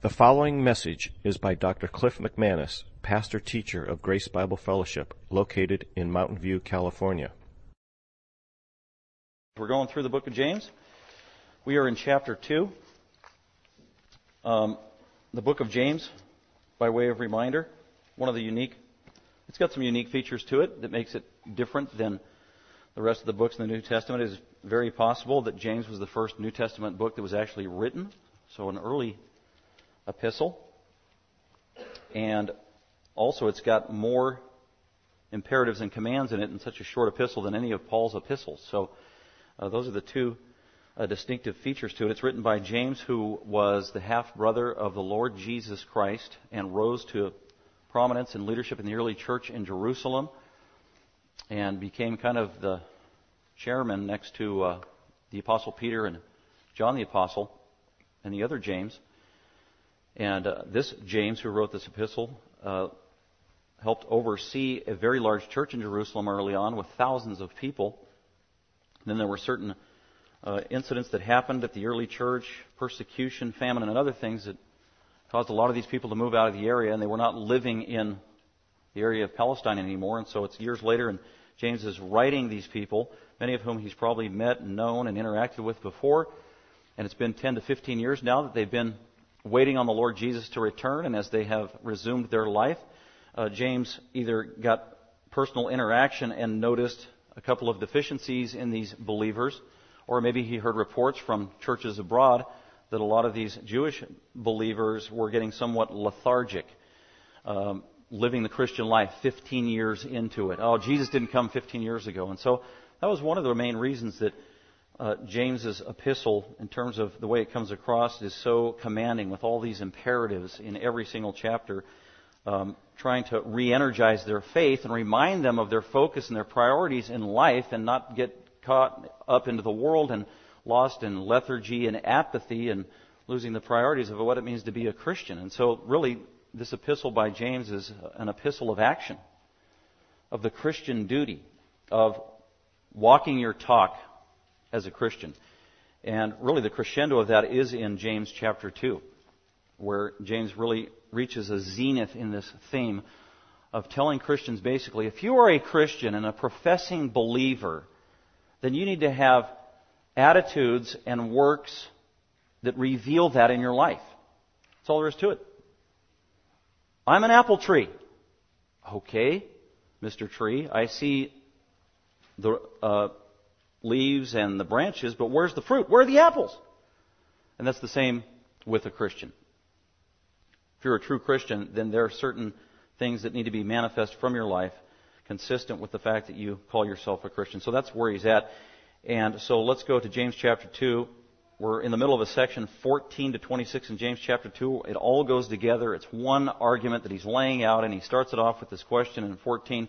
The following message is by Dr. Cliff McManus, pastor teacher of Grace Bible Fellowship, located in Mountain View, California. We're going through the book of James. We are in chapter 2. Um, the book of James, by way of reminder, one of the unique, it's got some unique features to it that makes it different than the rest of the books in the New Testament. It is very possible that James was the first New Testament book that was actually written, so an early epistle. And also, it's got more imperatives and commands in it in such a short epistle than any of Paul's epistles. So, uh, those are the two uh, distinctive features to it. It's written by James, who was the half brother of the Lord Jesus Christ and rose to prominence and leadership in the early church in Jerusalem and became kind of the chairman next to uh, the Apostle Peter and John the Apostle and the other James. And uh, this James, who wrote this epistle, uh, helped oversee a very large church in Jerusalem early on with thousands of people. And then there were certain uh, incidents that happened at the early church, persecution, famine, and other things that caused a lot of these people to move out of the area, and they were not living in the area of Palestine anymore. And so it's years later, and James is writing these people, many of whom he's probably met known and interacted with before. And it's been 10 to 15 years now that they've been waiting on the Lord Jesus to return, and as they have resumed their life, uh, James either got personal interaction and noticed a couple of deficiencies in these believers, or maybe he heard reports from churches abroad that a lot of these Jewish believers were getting somewhat lethargic, um, living the Christian life 15 years into it. Oh, Jesus didn't come 15 years ago. And so that was one of the main reasons that uh, James's epistle, in terms of the way it comes across, is so commanding with all these imperatives in every single chapter, um, trying to re-energize their faith and remind them of their focus and their priorities in life, and not get caught up into the world and lost in lethargy and apathy and losing the priorities of what it means to be a Christian. And so, really, this epistle by James is an epistle of action, of the Christian duty, of walking your talk as a Christian. And really, the crescendo of that is in James chapter 2, where James really reaches a zenith in this theme of telling Christians basically if you are a Christian and a professing believer, then you need to have attitudes and works that reveal that in your life. That's all there is to it. I'm an apple tree. Okay, Mr. Tree, I see the uh, leaves and the branches, but where's the fruit? Where are the apples? And that's the same with a Christian. If you're a true Christian, then there are certain things that need to be manifest from your life consistent with the fact that you call yourself a Christian. So that's where he's at. And so let's go to James chapter 2. We're in the middle of a section 14 to 26 in James chapter 2. It all goes together. It's one argument that he's laying out, and he starts it off with this question in 14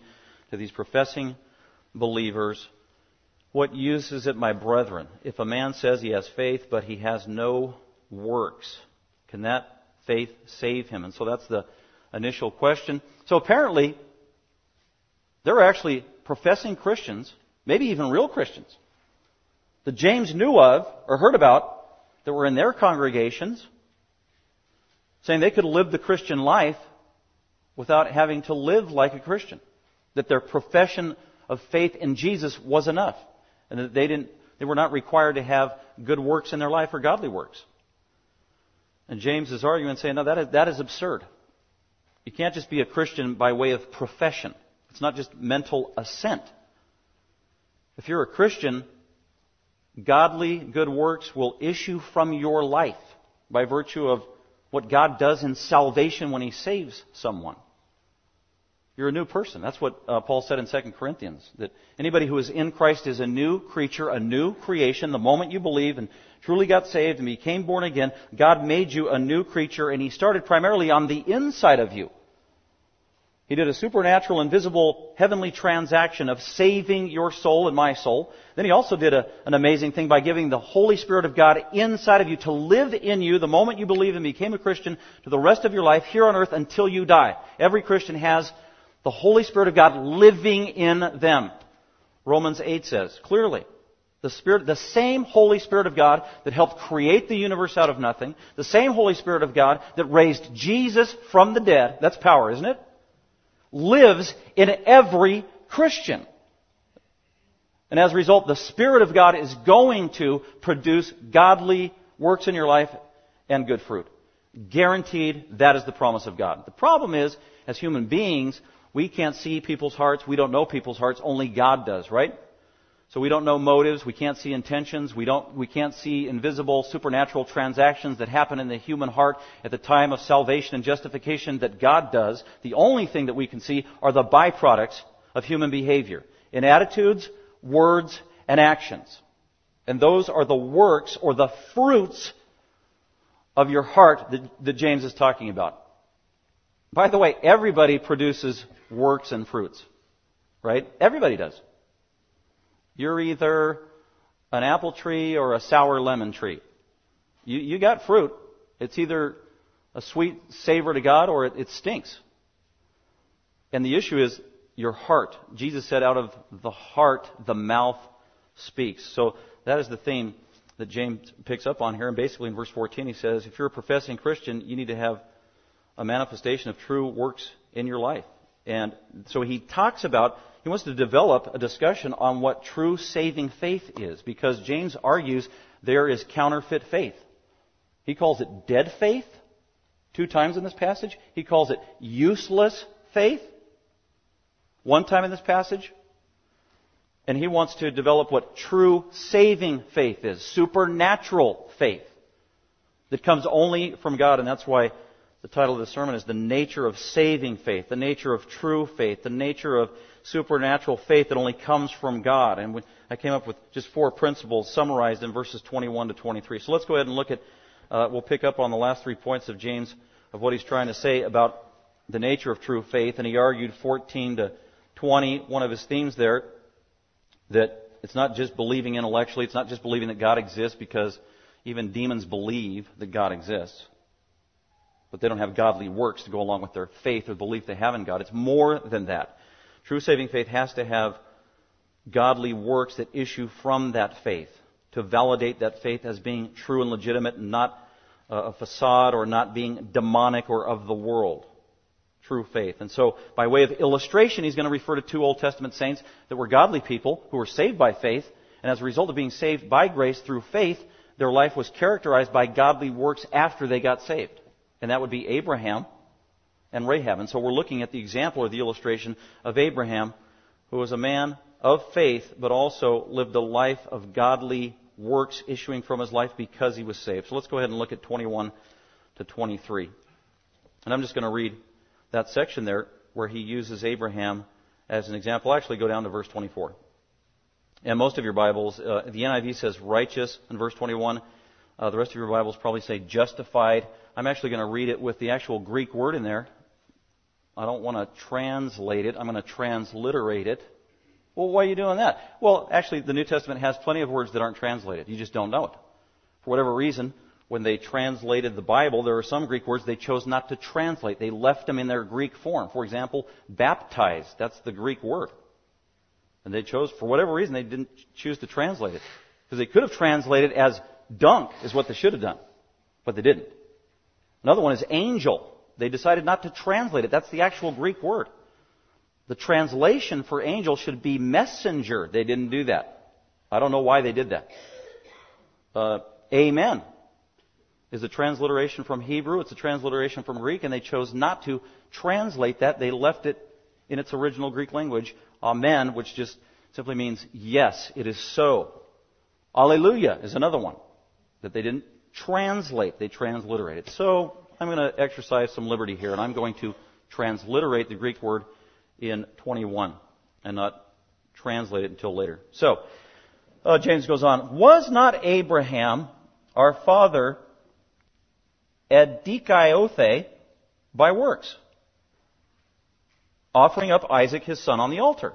to these professing believers what use is it, my brethren, if a man says he has faith, but he has no works? Can that faith save him? And so that's the initial question. So apparently, there are actually professing Christians, maybe even real Christians, that James knew of or heard about that were in their congregations, saying they could live the Christian life without having to live like a Christian. That their profession of faith in Jesus was enough and that they didn't they were not required to have good works in their life or godly works. And James is arguing saying, no, that is, that is absurd. You can't just be a Christian by way of profession. It's not just mental assent. If you're a Christian, godly good works will issue from your life by virtue of what God does in salvation when He saves someone. You're a new person. That's what uh, Paul said in 2 Corinthians. That anybody who is in Christ is a new creature, a new creation. The moment you believe and truly got saved and became born again, God made you a new creature and He started primarily on the inside of you. He did a supernatural, invisible, heavenly transaction of saving your soul and my soul. Then He also did a, an amazing thing by giving the Holy Spirit of God inside of you to live in you the moment you believe and became a Christian to the rest of your life here on earth until you die. Every Christian has the Holy Spirit of God living in them. Romans 8 says clearly The Spirit, the same Holy Spirit of God that helped create the universe out of nothing, the same Holy Spirit of God that raised Jesus from the dead, that's power, isn't it? Lives in every Christian. And as a result, the Spirit of God is going to produce godly works in your life and good fruit. Guaranteed, that is the promise of God. The problem is, as human beings, we can't see people's hearts. We don't know people's hearts. Only God does, right? So we don't know motives. We can't see intentions. We don't, we can't see invisible supernatural transactions that happen in the human heart at the time of salvation and justification that God does. The only thing that we can see are the byproducts of human behavior in attitudes, words, and actions. And those are the works or the fruits of your heart that, that James is talking about. By the way, everybody produces works and fruits. Right? Everybody does. You're either an apple tree or a sour lemon tree. You, you got fruit. It's either a sweet savor to God or it, it stinks. And the issue is your heart. Jesus said, out of the heart, the mouth speaks. So that is the theme that James picks up on here. And basically in verse 14 he says, if you're a professing Christian, you need to have a manifestation of true works in your life. And so he talks about, he wants to develop a discussion on what true saving faith is, because James argues there is counterfeit faith. He calls it dead faith two times in this passage. He calls it useless faith one time in this passage. And he wants to develop what true saving faith is supernatural faith that comes only from God, and that's why the title of the sermon is The Nature of Saving Faith, the nature of true faith, the nature of supernatural faith that only comes from God. And I came up with just four principles summarized in verses 21 to 23. So let's go ahead and look at, uh, we'll pick up on the last three points of James, of what he's trying to say about the nature of true faith. And he argued 14 to 20, one of his themes there, that it's not just believing intellectually, it's not just believing that God exists because even demons believe that God exists but they don't have godly works to go along with their faith or belief they have in God. It's more than that. True saving faith has to have godly works that issue from that faith to validate that faith as being true and legitimate and not uh, a facade or not being demonic or of the world. True faith. And so, by way of illustration, he's going to refer to two Old Testament saints that were godly people who were saved by faith, and as a result of being saved by grace through faith, their life was characterized by godly works after they got saved and that would be Abraham and Rahab. And so we're looking at the example or the illustration of Abraham, who was a man of faith, but also lived a life of godly works issuing from his life because he was saved. So let's go ahead and look at 21 to 23. And I'm just going to read that section there where he uses Abraham as an example. I'll actually go down to verse 24. And most of your Bibles, uh, the NIV says righteous in verse 21. Uh, the rest of your Bibles probably say justified. I'm actually going to read it with the actual Greek word in there. I don't want to translate it. I'm going to transliterate it. Well, why are you doing that? Well, actually, the New Testament has plenty of words that aren't translated. You just don't know it. For whatever reason, when they translated the Bible, there are some Greek words they chose not to translate. They left them in their Greek form. For example, baptize. That's the Greek word. And they chose, for whatever reason, they didn't choose to translate it. Because they could have translated as dunk, is what they should have done. But they didn't. Another one is angel. They decided not to translate it. That's the actual Greek word. The translation for angel should be messenger. They didn't do that. I don't know why they did that. Uh, amen is a transliteration from Hebrew. It's a transliteration from Greek, and they chose not to translate that. They left it in its original Greek language. Amen, which just simply means yes, it is so. Alleluia is another one that they didn't translate, they transliterate it. So I'm going to exercise some liberty here, and I'm going to transliterate the Greek word in 21 and not translate it until later. So, uh, James goes on, Was not Abraham, our father, edikaiote by works, offering up Isaac his son on the altar?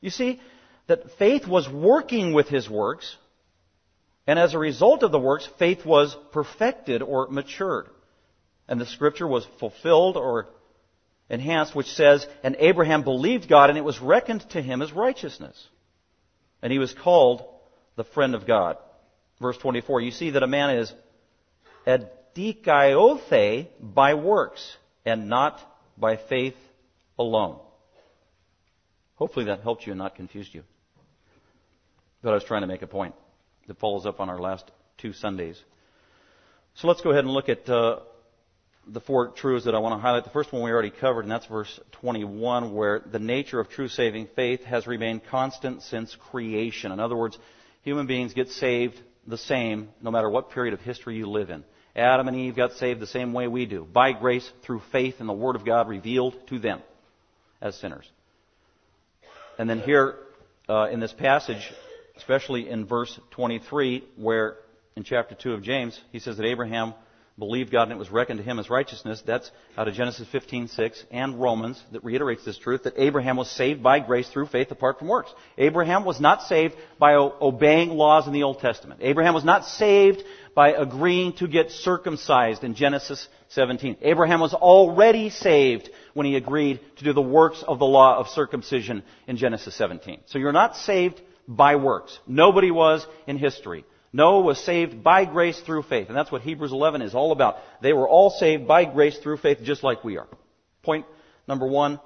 You see, that faith was working with his works, and as a result of the works, faith was perfected or matured. And the scripture was fulfilled or enhanced, which says, And Abraham believed God, and it was reckoned to him as righteousness. And he was called the friend of God. Verse 24, you see that a man is edikaiothei by works and not by faith alone. Hopefully that helped you and not confused you. But I was trying to make a point that follows up on our last two Sundays. So let's go ahead and look at uh, the four truths that I want to highlight. The first one we already covered, and that's verse 21, where the nature of true saving faith has remained constant since creation. In other words, human beings get saved the same no matter what period of history you live in. Adam and Eve got saved the same way we do, by grace through faith in the Word of God revealed to them as sinners. And then here uh, in this passage, especially in verse 23, where in chapter 2 of James, he says that Abraham believed God and it was reckoned to him as righteousness. That's out of Genesis 15:6 and Romans that reiterates this truth that Abraham was saved by grace through faith apart from works. Abraham was not saved by obeying laws in the Old Testament. Abraham was not saved by agreeing to get circumcised in Genesis 17. Abraham was already saved when he agreed to do the works of the law of circumcision in Genesis 17. So you're not saved by works. Nobody was in history. Noah was saved by grace through faith. And that's what Hebrews 11 is all about. They were all saved by grace through faith just like we are. Point number one.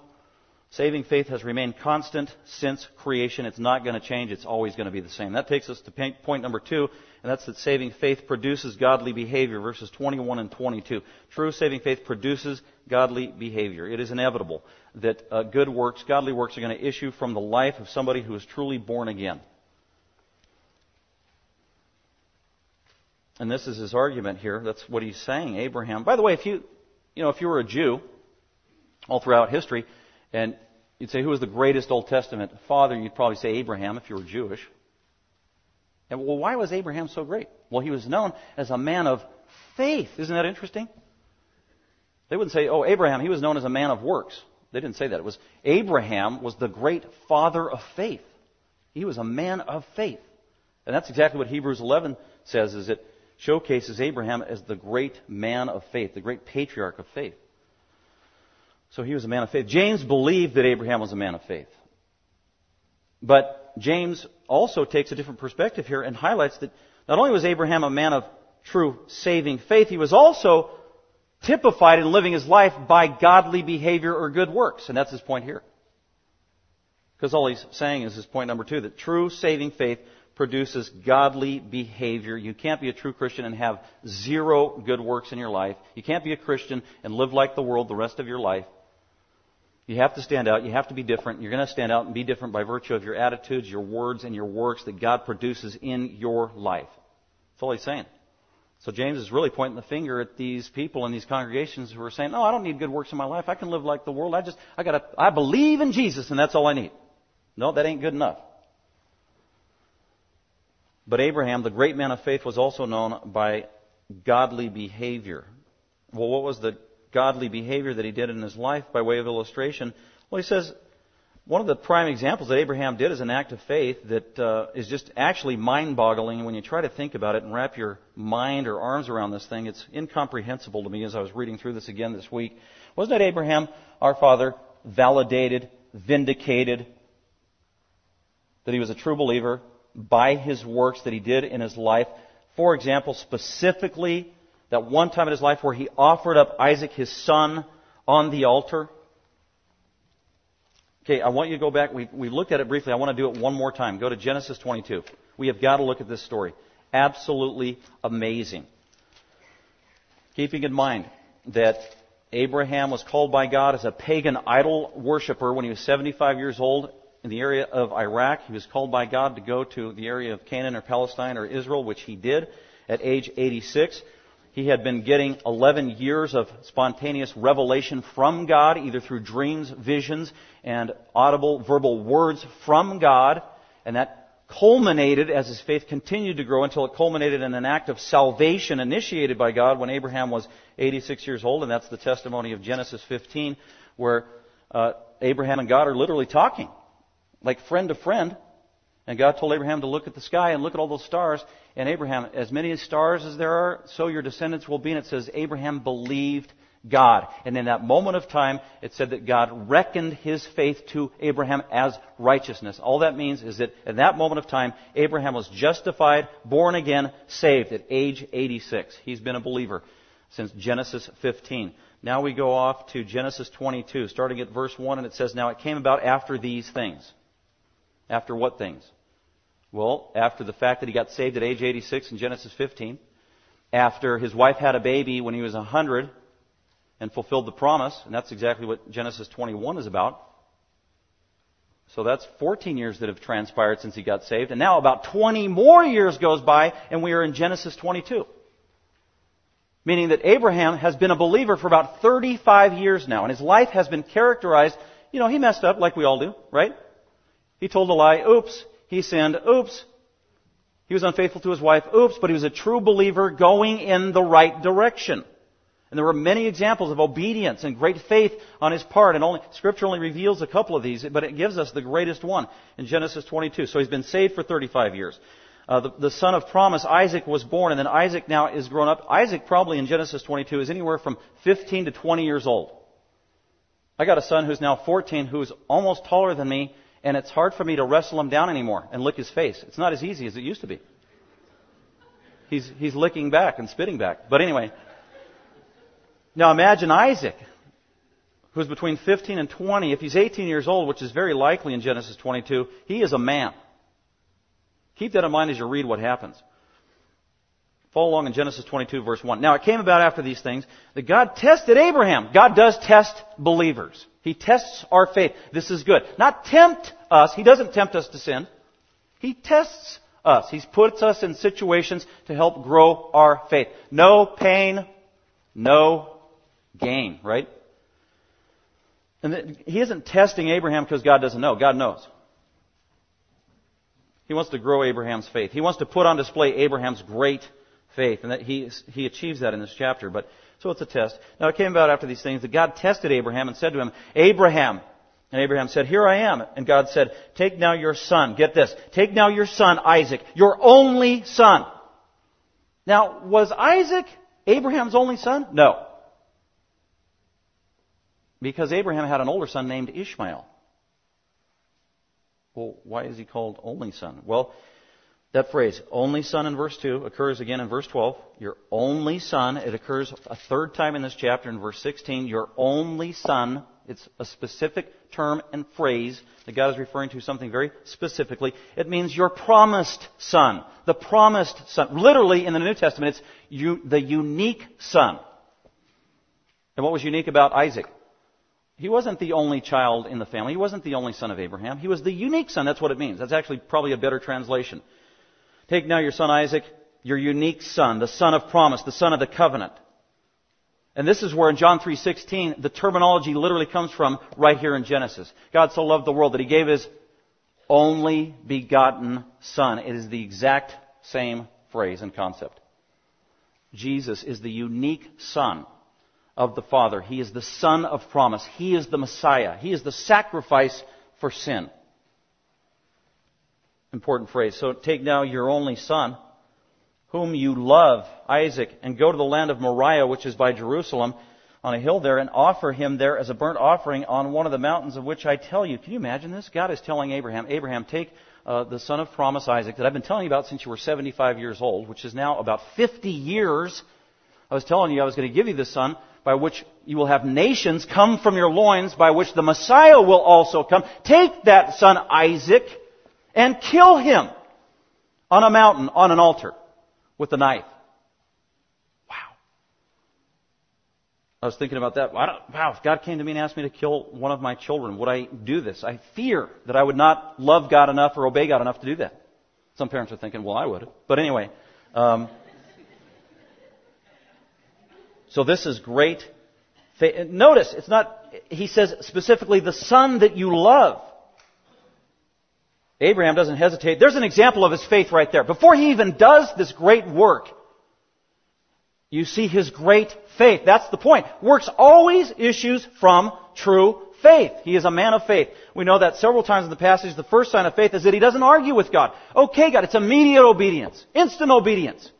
Saving faith has remained constant since creation. It's not going to change. It's always going to be the same. That takes us to point number two, and that's that saving faith produces godly behavior, verses 21 and 22. True saving faith produces godly behavior. It is inevitable that uh, good works, godly works, are going to issue from the life of somebody who is truly born again. And this is his argument here. That's what he's saying. Abraham. By the way, if you, you know, if you were a Jew, all throughout history, and you'd say, who was the greatest Old Testament father? You'd probably say Abraham if you were Jewish. And well, why was Abraham so great? Well, he was known as a man of faith. Isn't that interesting? They wouldn't say, oh, Abraham, he was known as a man of works. They didn't say that. It was Abraham was the great father of faith. He was a man of faith. And that's exactly what Hebrews 11 says, is it showcases Abraham as the great man of faith, the great patriarch of faith. So he was a man of faith. James believed that Abraham was a man of faith. But James also takes a different perspective here and highlights that not only was Abraham a man of true saving faith, he was also typified in living his life by godly behavior or good works. And that's his point here. Because all he's saying is his point number two, that true saving faith produces godly behavior. You can't be a true Christian and have zero good works in your life. You can't be a Christian and live like the world the rest of your life. You have to stand out. You have to be different. You're going to stand out and be different by virtue of your attitudes, your words, and your works that God produces in your life. That's all he's saying. So James is really pointing the finger at these people in these congregations who are saying, "No, I don't need good works in my life. I can live like the world. I just, I got to, I believe in Jesus, and that's all I need." No, that ain't good enough. But Abraham, the great man of faith, was also known by godly behavior. Well, what was the godly behavior that he did in his life by way of illustration? Well, he says one of the prime examples that Abraham did as an act of faith that uh, is just actually mind-boggling when you try to think about it and wrap your mind or arms around this thing. It's incomprehensible to me as I was reading through this again this week. Wasn't that Abraham, our father, validated, vindicated that he was a true believer, by his works that he did in his life. For example, specifically, that one time in his life where he offered up Isaac, his son, on the altar. Okay, I want you to go back. We, we looked at it briefly. I want to do it one more time. Go to Genesis 22. We have got to look at this story. Absolutely amazing. Keeping in mind that Abraham was called by God as a pagan idol worshiper when he was 75 years old in the area of Iraq. He was called by God to go to the area of Canaan or Palestine or Israel, which he did at age 86. He had been getting 11 years of spontaneous revelation from God, either through dreams, visions, and audible verbal words from God. And that culminated as his faith continued to grow until it culminated in an act of salvation initiated by God when Abraham was 86 years old. And that's the testimony of Genesis 15, where uh, Abraham and God are literally talking like friend to friend. And God told Abraham to look at the sky and look at all those stars. And Abraham, as many stars as there are, so your descendants will be. And it says Abraham believed God. And in that moment of time, it said that God reckoned his faith to Abraham as righteousness. All that means is that in that moment of time, Abraham was justified, born again, saved at age 86. He's been a believer since Genesis 15. Now we go off to Genesis 22, starting at verse 1, and it says, Now it came about after these things. After what things? Well, after the fact that he got saved at age 86 in Genesis 15, after his wife had a baby when he was 100 and fulfilled the promise, and that's exactly what Genesis 21 is about. So that's 14 years that have transpired since he got saved, and now about 20 more years goes by, and we are in Genesis 22. Meaning that Abraham has been a believer for about 35 years now, and his life has been characterized, you know, he messed up like we all do, right? He told a lie, oops. He sinned, oops. He was unfaithful to his wife, oops, but he was a true believer going in the right direction. And there were many examples of obedience and great faith on his part, and only, Scripture only reveals a couple of these, but it gives us the greatest one in Genesis 22. So he's been saved for 35 years. Uh, the, the, son of promise, Isaac, was born, and then Isaac now is grown up. Isaac probably in Genesis 22 is anywhere from 15 to 20 years old. I got a son who's now 14 who's almost taller than me, and it's hard for me to wrestle him down anymore and lick his face. It's not as easy as it used to be. He's, he's licking back and spitting back. But anyway. Now imagine Isaac, who's between 15 and 20. If he's 18 years old, which is very likely in Genesis 22, he is a man. Keep that in mind as you read what happens. Follow along in Genesis 22 verse 1. Now it came about after these things that God tested Abraham. God does test believers. He tests our faith. This is good. Not tempt us. He doesn't tempt us to sin. He tests us. He puts us in situations to help grow our faith. No pain, no gain, right? And he isn't testing Abraham because God doesn't know. God knows. He wants to grow Abraham's faith. He wants to put on display Abraham's great faith, and that he, he achieves that in this chapter. But so it's a test. Now it came about after these things that God tested Abraham and said to him, Abraham. And Abraham said, Here I am. And God said, Take now your son. Get this. Take now your son, Isaac, your only son. Now, was Isaac Abraham's only son? No. Because Abraham had an older son named Ishmael. Well, why is he called only son? Well, that phrase, only son in verse 2, occurs again in verse 12. Your only son, it occurs a third time in this chapter in verse 16. Your only son, it's a specific term and phrase that God is referring to something very specifically. It means your promised son. The promised son. Literally in the New Testament, it's you, the unique son. And what was unique about Isaac? He wasn't the only child in the family. He wasn't the only son of Abraham. He was the unique son. That's what it means. That's actually probably a better translation. Take now your son Isaac, your unique son, the son of promise, the son of the covenant. And this is where in John 3:16 the terminology literally comes from right here in Genesis. God so loved the world that he gave his only begotten son. It is the exact same phrase and concept. Jesus is the unique son of the Father. He is the Son of promise. He is the Messiah. He is the sacrifice for sin. Important phrase. So take now your only son, whom you love, Isaac, and go to the land of Moriah, which is by Jerusalem, on a hill there, and offer him there as a burnt offering on one of the mountains of which I tell you. Can you imagine this? God is telling Abraham, Abraham, take uh, the son of promise, Isaac, that I've been telling you about since you were 75 years old, which is now about 50 years. I was telling you I was going to give you this son by which you will have nations come from your loins, by which the Messiah will also come. Take that son Isaac and kill him on a mountain, on an altar, with a knife. Wow. I was thinking about that. Wow, if God came to me and asked me to kill one of my children, would I do this? I fear that I would not love God enough or obey God enough to do that. Some parents are thinking, well, I would. But anyway, um, so this is great. Notice, it's not, he says specifically, the son that you love. Abraham doesn't hesitate. There's an example of his faith right there. Before he even does this great work, you see his great faith. That's the point. Works always issues from true faith. He is a man of faith. We know that several times in the passage. The first sign of faith is that he doesn't argue with God. Okay, God. It's immediate obedience. Instant obedience.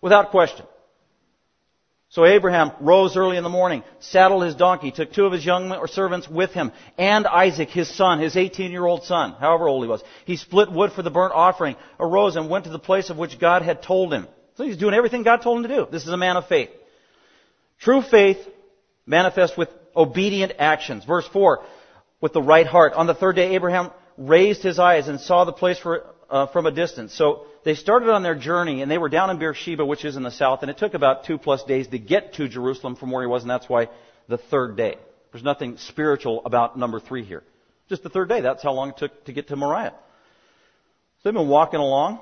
Without question. So Abraham rose early in the morning, saddled his donkey, took two of his young servants with him, and Isaac, his son, his 18-year-old son, however old he was. He split wood for the burnt offering, arose and went to the place of which God had told him. So he's doing everything God told him to do. This is a man of faith. True faith manifests with obedient actions. Verse 4, with the right heart. On the third day, Abraham raised his eyes and saw the place for, uh, from a distance. So they started on their journey and they were down in Beersheba, which is in the south, and it took about two plus days to get to Jerusalem from where he was, and that's why the third day. There's nothing spiritual about number three here. Just the third day. That's how long it took to get to Moriah. So they've been walking along.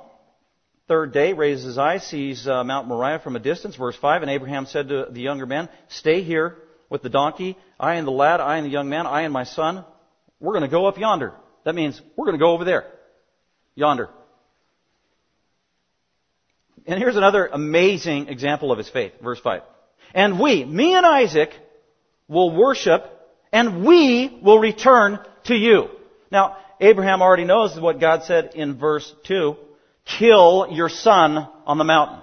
Third day, raises his eyes, sees uh, Mount Moriah from a distance. Verse 5, and Abraham said to the younger man, Stay here with the donkey, I and the lad, I and the young man, I and my son. We're going to go up yonder. That means we're going to go over there. Yonder. And here's another amazing example of his faith. Verse 5. And we, me and Isaac, will worship and we will return to you. Now, Abraham already knows what God said in verse 2. Kill your son on the mountain.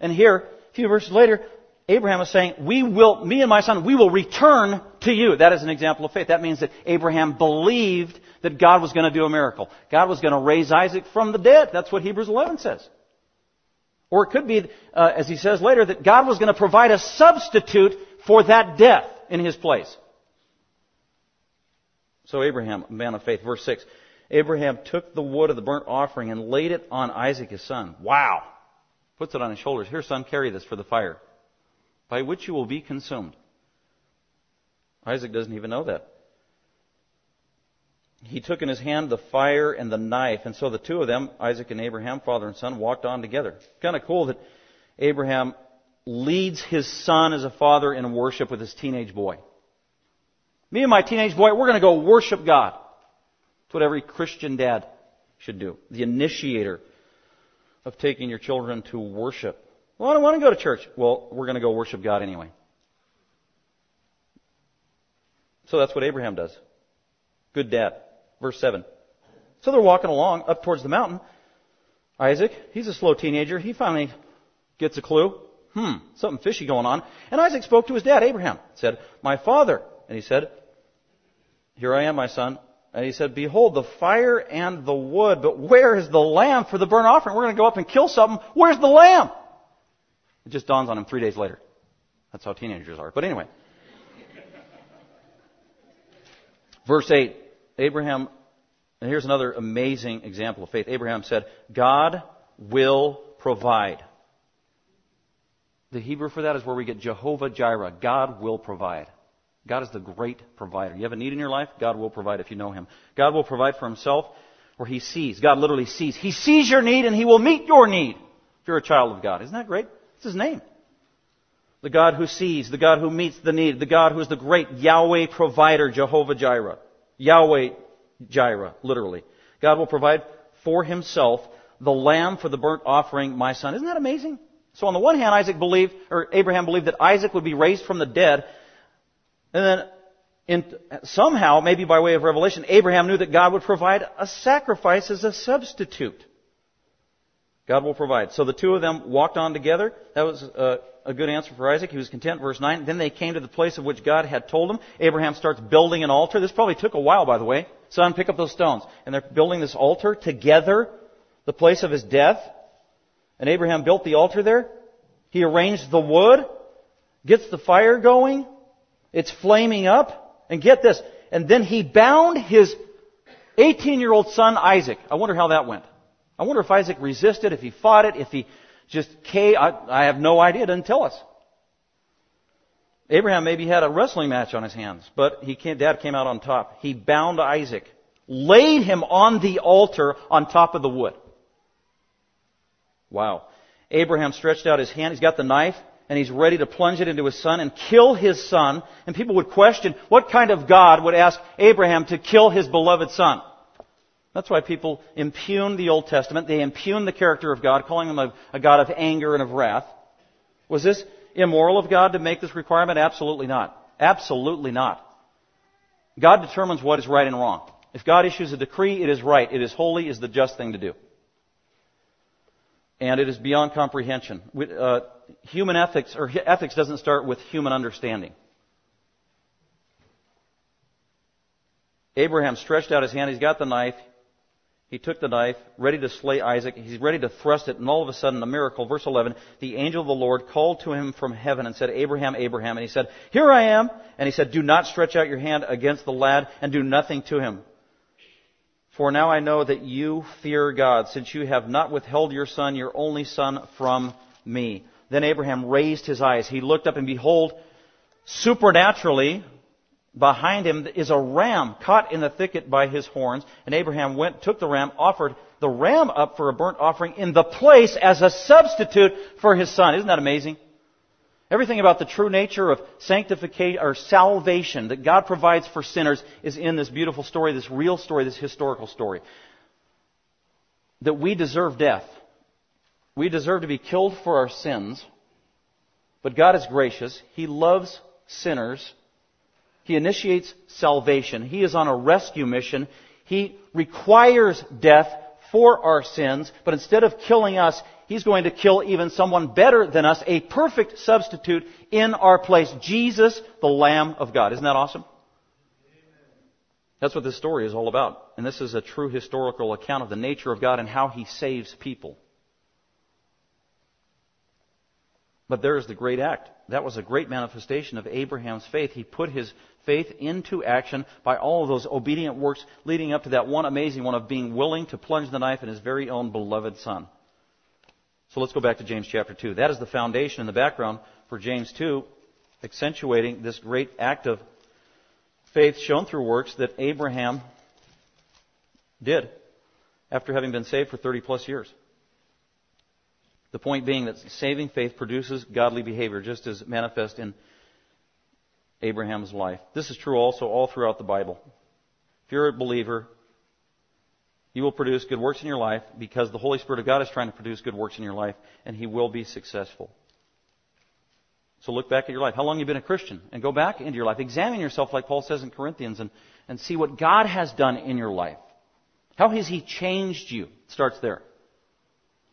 And here, a few verses later, Abraham is saying, we will, me and my son, we will return to you. That is an example of faith. That means that Abraham believed that God was going to do a miracle. God was going to raise Isaac from the dead. That's what Hebrews 11 says. Or it could be, uh, as he says later, that God was going to provide a substitute for that death in his place. So Abraham, man of faith, verse 6. Abraham took the wood of the burnt offering and laid it on Isaac his son. Wow! Puts it on his shoulders. Here, son, carry this for the fire, by which you will be consumed. Isaac doesn't even know that. He took in his hand the fire and the knife, and so the two of them, Isaac and Abraham, father and son, walked on together. Kind of cool that Abraham leads his son as a father in worship with his teenage boy. Me and my teenage boy, we're going to go worship God. It's what every Christian dad should do. The initiator of taking your children to worship. Well, I don't want to go to church. Well, we're going to go worship God anyway. So that's what Abraham does. Good dad. Verse 7. So they're walking along up towards the mountain. Isaac, he's a slow teenager. He finally gets a clue. Hmm, something fishy going on. And Isaac spoke to his dad, Abraham. Said, My father. And he said, Here I am, my son. And he said, Behold, the fire and the wood, but where is the lamb for the burnt offering? We're going to go up and kill something. Where's the lamb? It just dawns on him three days later. That's how teenagers are. But anyway. Verse 8. Abraham, and here's another amazing example of faith. Abraham said, God will provide. The Hebrew for that is where we get Jehovah Jireh. God will provide. God is the great provider. You have a need in your life? God will provide if you know Him. God will provide for Himself or He sees. God literally sees. He sees your need and He will meet your need if you're a child of God. Isn't that great? It's His name. The God who sees, the God who meets the need, the God who is the great Yahweh provider, Jehovah Jireh. Yahweh Jireh, literally. God will provide for himself the lamb for the burnt offering, my son. Isn't that amazing? So on the one hand, Isaac believed, or Abraham believed that Isaac would be raised from the dead. And then, in, somehow, maybe by way of revelation, Abraham knew that God would provide a sacrifice as a substitute. God will provide. So the two of them walked on together. That was a, a, good answer for Isaac. He was content. Verse 9. Then they came to the place of which God had told him. Abraham starts building an altar. This probably took a while, by the way. Son, pick up those stones. And they're building this altar together, the place of his death. And Abraham built the altar there. He arranged the wood, gets the fire going. It's flaming up. And get this. And then he bound his 18 year old son Isaac. I wonder how that went. I wonder if Isaac resisted, if he fought it, if he just I have no idea. It doesn't tell us. Abraham maybe had a wrestling match on his hands, but he came, dad came out on top. He bound Isaac, laid him on the altar on top of the wood. Wow. Abraham stretched out his hand. He's got the knife and he's ready to plunge it into his son and kill his son. And people would question, what kind of God would ask Abraham to kill his beloved son? That's why people impugn the Old Testament. They impugn the character of God, calling him a, a, God of anger and of wrath. Was this immoral of God to make this requirement? Absolutely not. Absolutely not. God determines what is right and wrong. If God issues a decree, it is right. It is holy, it is the just thing to do. And it is beyond comprehension. Uh, human ethics, or ethics doesn't start with human understanding. Abraham stretched out his hand, he's got the knife, he took the knife, ready to slay Isaac. He's ready to thrust it, and all of a sudden, a miracle. Verse 11, the angel of the Lord called to him from heaven and said, Abraham, Abraham. And he said, Here I am. And he said, Do not stretch out your hand against the lad and do nothing to him. For now I know that you fear God, since you have not withheld your son, your only son, from me. Then Abraham raised his eyes. He looked up and behold, supernaturally, Behind him is a ram caught in the thicket by his horns. And Abraham went, took the ram, offered the ram up for a burnt offering in the place as a substitute for his son. Isn't that amazing? Everything about the true nature of sanctification or salvation that God provides for sinners is in this beautiful story, this real story, this historical story. That we deserve death. We deserve to be killed for our sins. But God is gracious. He loves sinners he initiates salvation. He is on a rescue mission. He requires death for our sins, but instead of killing us, He's going to kill even someone better than us, a perfect substitute in our place. Jesus, the Lamb of God. Isn't that awesome? That's what this story is all about. And this is a true historical account of the nature of God and how He saves people. But there is the great act. That was a great manifestation of Abraham's faith. He put his faith into action by all of those obedient works leading up to that one amazing one of being willing to plunge the knife in his very own beloved son. So let's go back to James chapter 2. That is the foundation in the background for James 2, accentuating this great act of faith shown through works that Abraham did after having been saved for 30 plus years. The point being that saving faith produces godly behavior, just as manifest in Abraham's life. This is true also all throughout the Bible. If you're a believer, you will produce good works in your life because the Holy Spirit of God is trying to produce good works in your life, and He will be successful. So look back at your life. How long have you been a Christian? And go back into your life. Examine yourself, like Paul says in Corinthians, and, and see what God has done in your life. How has He changed you? It starts there.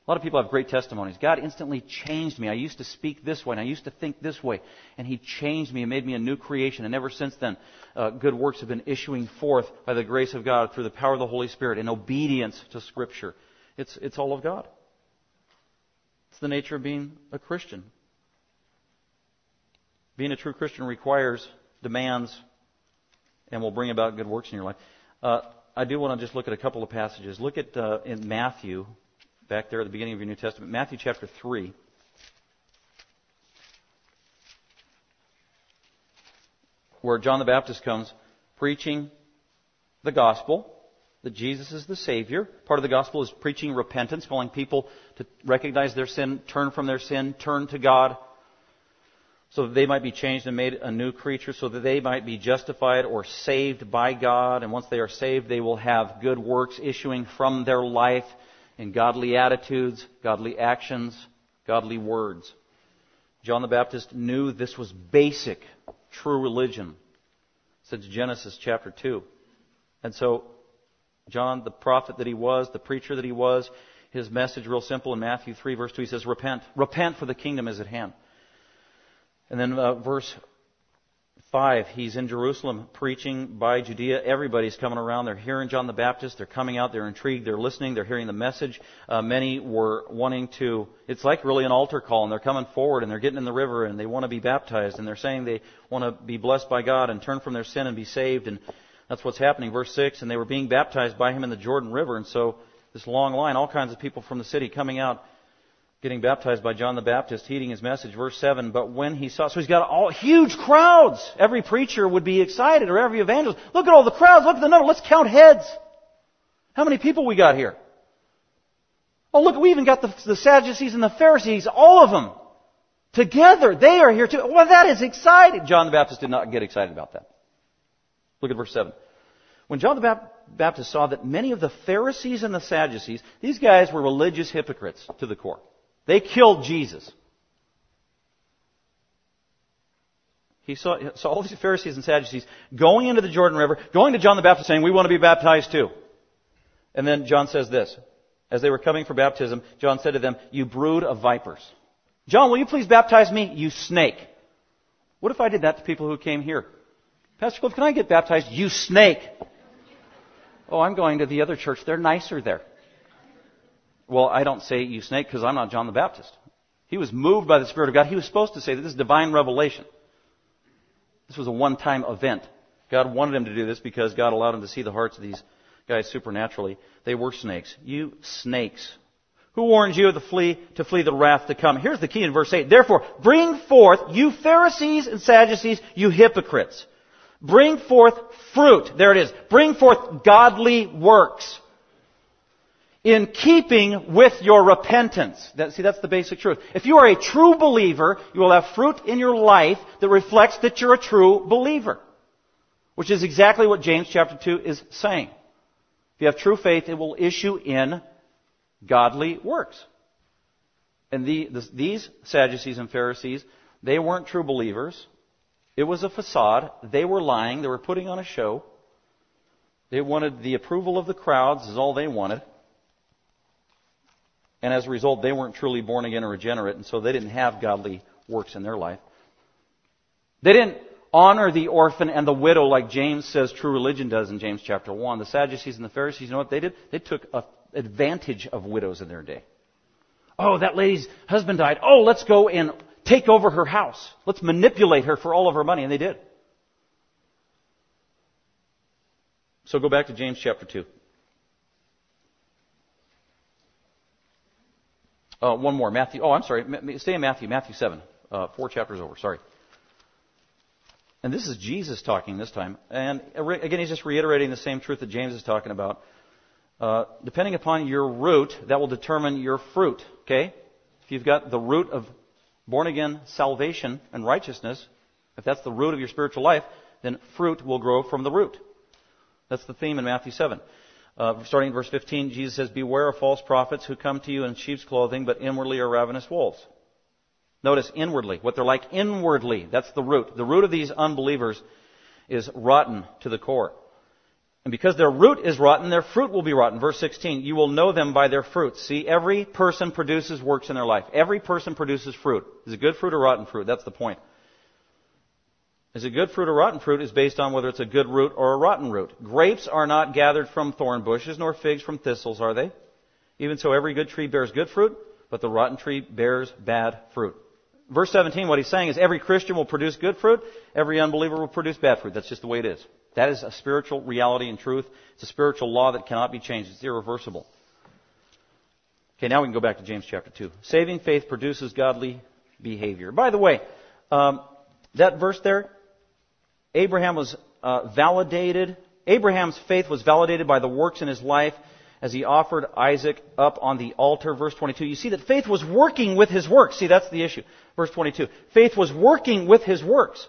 A lot of people have great testimonies. God instantly changed me. I used to speak this way, and I used to think this way, and He changed me and made me a new creation. And ever since then, uh, good works have been issuing forth by the grace of God through the power of the Holy Spirit in obedience to Scripture. It's, it's all of God. It's the nature of being a Christian. Being a true Christian requires, demands, and will bring about good works in your life. Uh, I do want to just look at a couple of passages. Look at uh, in Matthew back there at the beginning of your New Testament, Matthew chapter 3. Where John the Baptist comes preaching the gospel, that Jesus is the Savior. Part of the gospel is preaching repentance, calling people to recognize their sin, turn from their sin, turn to God, so that they might be changed and made a new creature, so that they might be justified or saved by God. And once they are saved, they will have good works issuing from their life in godly attitudes, godly actions, godly words. John the Baptist knew this was basic, true religion since Genesis chapter 2. And so, John, the prophet that he was, the preacher that he was, his message, real simple in Matthew 3, verse 2, he says, Repent. Repent, for the kingdom is at hand. And then uh, verse 5, he's in Jerusalem preaching by Judea. Everybody's coming around. They're hearing John the Baptist. They're coming out. They're intrigued. They're listening. They're hearing the message. Uh, many were wanting to, it's like really an altar call, and they're coming forward and they're getting in the river and they want to be baptized and they're saying they want to be blessed by God and turn from their sin and be saved. And that's what's happening. Verse 6, and they were being baptized by him in the Jordan River. And so this long line, all kinds of people from the city coming out getting baptized by John the Baptist, heeding his message. Verse 7, but when he saw, so he's got all huge crowds. Every preacher would be excited, or every evangelist. Look at all the crowds, look at the number, let's count heads. How many people we got here? Oh, look, we even got the, the Sadducees and the Pharisees, all of them. Together, they are here too. Well, that is exciting. John the Baptist did not get excited about that. Look at verse 7. When John the Baptist saw that many of the Pharisees and the Sadducees, these guys were religious hypocrites to the core. They killed Jesus. He saw, saw all these Pharisees and Sadducees going into the Jordan River, going to John the Baptist saying, we want to be baptized too. And then John says this. As they were coming for baptism, John said to them, you brood of vipers. John, will you please baptize me? You snake. What if I did that to people who came here? Pastor Cliff, can I get baptized? You snake. Oh, I'm going to the other church. They're nicer there. Well, I don't say you snake because I'm not John the Baptist. He was moved by the Spirit of God. He was supposed to say that this is divine revelation. This was a one-time event. God wanted him to do this because God allowed him to see the hearts of these guys supernaturally. They were snakes. You snakes. Who warns you to flee, to flee the wrath to come? Here's the key in verse 8. Therefore, bring forth, you Pharisees and Sadducees, you hypocrites. Bring forth fruit. There it is. Bring forth godly works in keeping with your repentance. That, see, that's the basic truth. If you are a true believer, you will have fruit in your life that reflects that you're a true believer. Which is exactly what James chapter 2 is saying. If you have true faith, it will issue in godly works. And the, the, these Sadducees and Pharisees, they weren't true believers. It was a facade. They were lying. They were putting on a show. They wanted the approval of the crowds, is all they wanted. And as a result, they weren't truly born again or regenerate, and so they didn't have godly works in their life. They didn't honor the orphan and the widow like James says true religion does in James chapter 1. The Sadducees and the Pharisees, you know what they did? They took advantage of widows in their day. Oh, that lady's husband died. Oh, let's go and take over her house. Let's manipulate her for all of her money. And they did. So go back to James chapter 2. Uh, one more. Matthew. Oh, I'm sorry. Stay in Matthew. Matthew 7. Uh, four chapters over. Sorry. And this is Jesus talking this time. And again, he's just reiterating the same truth that James is talking about. Uh, depending upon your root, that will determine your fruit. Okay? If you've got the root of born again salvation and righteousness, if that's the root of your spiritual life, then fruit will grow from the root. That's the theme in Matthew 7. Uh, starting in verse 15, Jesus says, Beware of false prophets who come to you in sheep's clothing, but inwardly are ravenous wolves. Notice inwardly, what they're like inwardly. That's the root. The root of these unbelievers is rotten to the core. And because their root is rotten, their fruit will be rotten. Verse 16, you will know them by their fruits. See, every person produces works in their life. Every person produces fruit. Is it good fruit or rotten fruit? That's the point. Is it good fruit or rotten fruit is based on whether it's a good root or a rotten root. Grapes are not gathered from thorn bushes, nor figs from thistles, are they? Even so, every good tree bears good fruit, but the rotten tree bears bad fruit. Verse 17, what he's saying is every Christian will produce good fruit, every unbeliever will produce bad fruit. That's just the way it is. That is a spiritual reality and truth. It's a spiritual law that cannot be changed. It's irreversible. Okay, now we can go back to James chapter 2. Saving faith produces godly behavior. By the way, um, that verse there, Abraham was uh, validated. Abraham's faith was validated by the works in his life as he offered Isaac up on the altar. Verse 22. You see that faith was working with his works. See, that's the issue. Verse 22. Faith was working with his works.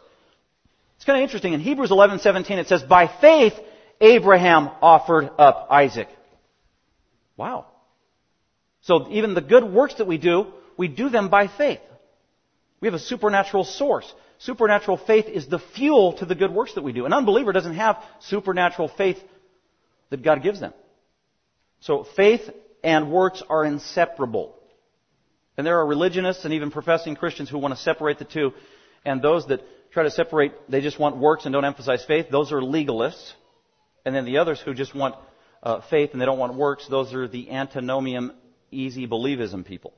It's kind of interesting. In Hebrews 11:17 it says, "By faith Abraham offered up Isaac." Wow. So even the good works that we do, we do them by faith. We have a supernatural source. Supernatural faith is the fuel to the good works that we do. An unbeliever doesn't have supernatural faith that God gives them. So faith and works are inseparable. And there are religionists and even professing Christians who want to separate the two. And those that try to separate, they just want works and don't emphasize faith, those are legalists. And then the others who just want uh, faith and they don't want works, those are the antinomian easy believism people.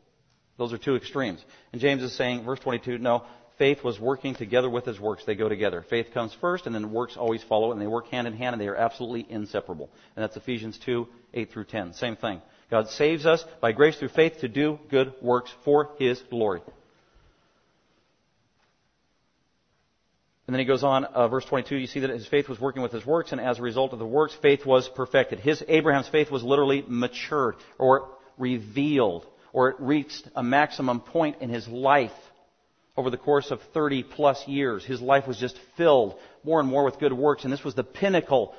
Those are two extremes. And James is saying, verse 22, no, faith was working together with his works. They go together. Faith comes first, and then works always follow, and they work hand in hand, and they are absolutely inseparable. And that's Ephesians 2, 8 through 10. Same thing. God saves us by grace through faith to do good works for His glory. And then he goes on, uh, verse 22, you see that his faith was working with his works, and as a result of the works, faith was perfected. His, Abraham's faith was literally matured, or revealed, or it reached a maximum point in his life over the course of 30 plus years. His life was just filled more and more with good works, and this was the pinnacle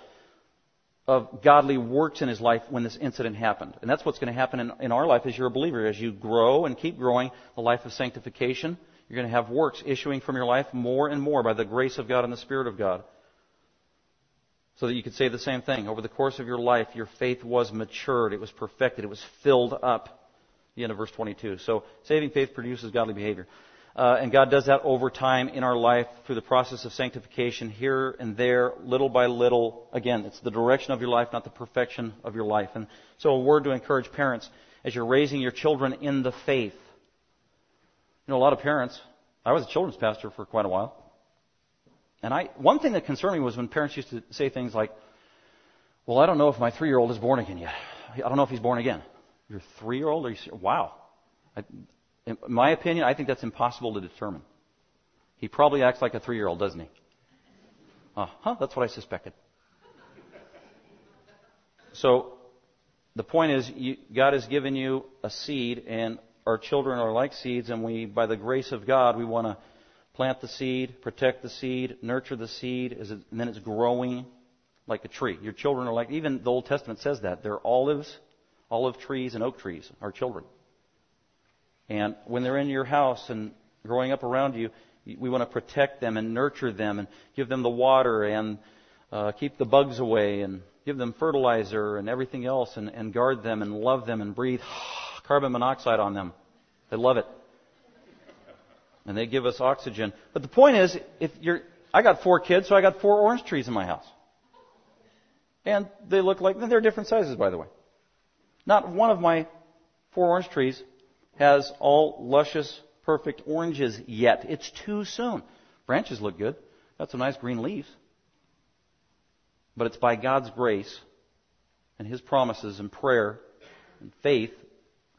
of godly works in his life when this incident happened. And that's what's going to happen in, in our life as you're a believer. As you grow and keep growing the life of sanctification, You're going to have works issuing from your life more and more by the grace of God and the Spirit of God. So that you could say the same thing. Over the course of your life, your faith was matured, it was perfected, it was filled up. The end of verse 22. So saving faith produces godly behavior. Uh, and God does that over time in our life through the process of sanctification, here and there, little by little. Again, it's the direction of your life, not the perfection of your life. And so, a word to encourage parents as you're raising your children in the faith. You know, a lot of parents. I was a children's pastor for quite a while, and I one thing that concerned me was when parents used to say things like, "Well, I don't know if my three-year-old is born again yet. I don't know if he's born again." Your three-year-old? Are you wow? I, in my opinion, I think that's impossible to determine. He probably acts like a three year old, doesn't he? Uh huh, that's what I suspected. So, the point is, you, God has given you a seed, and our children are like seeds, and we, by the grace of God, we want to plant the seed, protect the seed, nurture the seed, and then it's growing like a tree. Your children are like, even the Old Testament says that. They're olives, olive trees, and oak trees, our children. And when they're in your house and growing up around you, we want to protect them and nurture them and give them the water and uh, keep the bugs away and give them fertilizer and everything else and, and guard them and love them and breathe carbon monoxide on them. They love it. And they give us oxygen. But the point is, if you're, I got four kids, so I got four orange trees in my house. And they look like, they're different sizes, by the way. Not one of my four orange trees has all luscious, perfect oranges yet. It's too soon. Branches look good. Got some nice green leaves. But it's by God's grace and His promises and prayer and faith,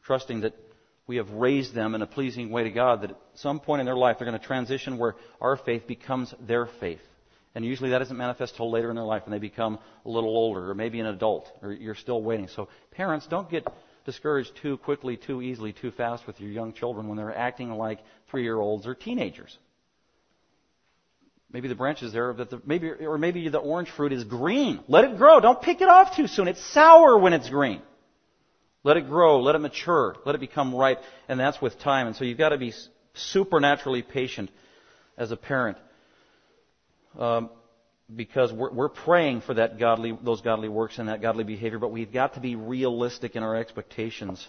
trusting that we have raised them in a pleasing way to God, that at some point in their life they're going to transition where our faith becomes their faith. And usually that doesn't manifest till later in their life when they become a little older or maybe an adult or you're still waiting. So parents, don't get discouraged too quickly, too easily, too fast with your young children when they're acting like three year olds or teenagers. Maybe the branches there, that the, maybe, or maybe the orange fruit is green. Let it grow. Don't pick it off too soon. It's sour when it's green. Let it grow. Let it mature. Let it become ripe. And that's with time. And so you've got to be supernaturally patient as a parent. Um, because we're, we're praying for that godly, those godly works and that godly behavior, but we've got to be realistic in our expectations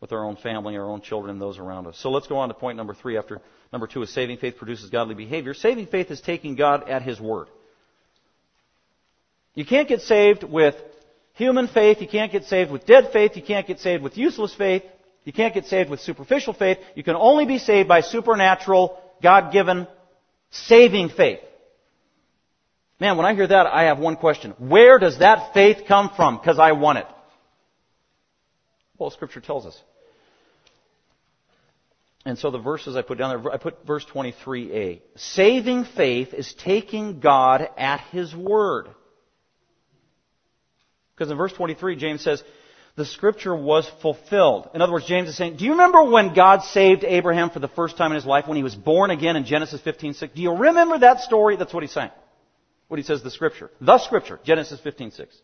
with our own family, our own children, and those around us. So let's go on to point number three. After number two is saving faith produces godly behavior. Saving faith is taking God at His word. You can't get saved with human faith. You can't get saved with dead faith. You can't get saved with useless faith. You can't get saved with superficial faith. You can only be saved by supernatural, God-given, saving faith. Man, when I hear that, I have one question. Where does that faith come from? Because I want it. Well, Scripture tells us. And so the verses I put down there, I put verse 23a. Saving faith is taking God at His word. Because in verse 23, James says, the scripture was fulfilled. In other words, James is saying, do you remember when God saved Abraham for the first time in his life when he was born again in Genesis 15:6? Do you remember that story? That's what he's saying what he says the scripture. The scripture, Genesis 15:6.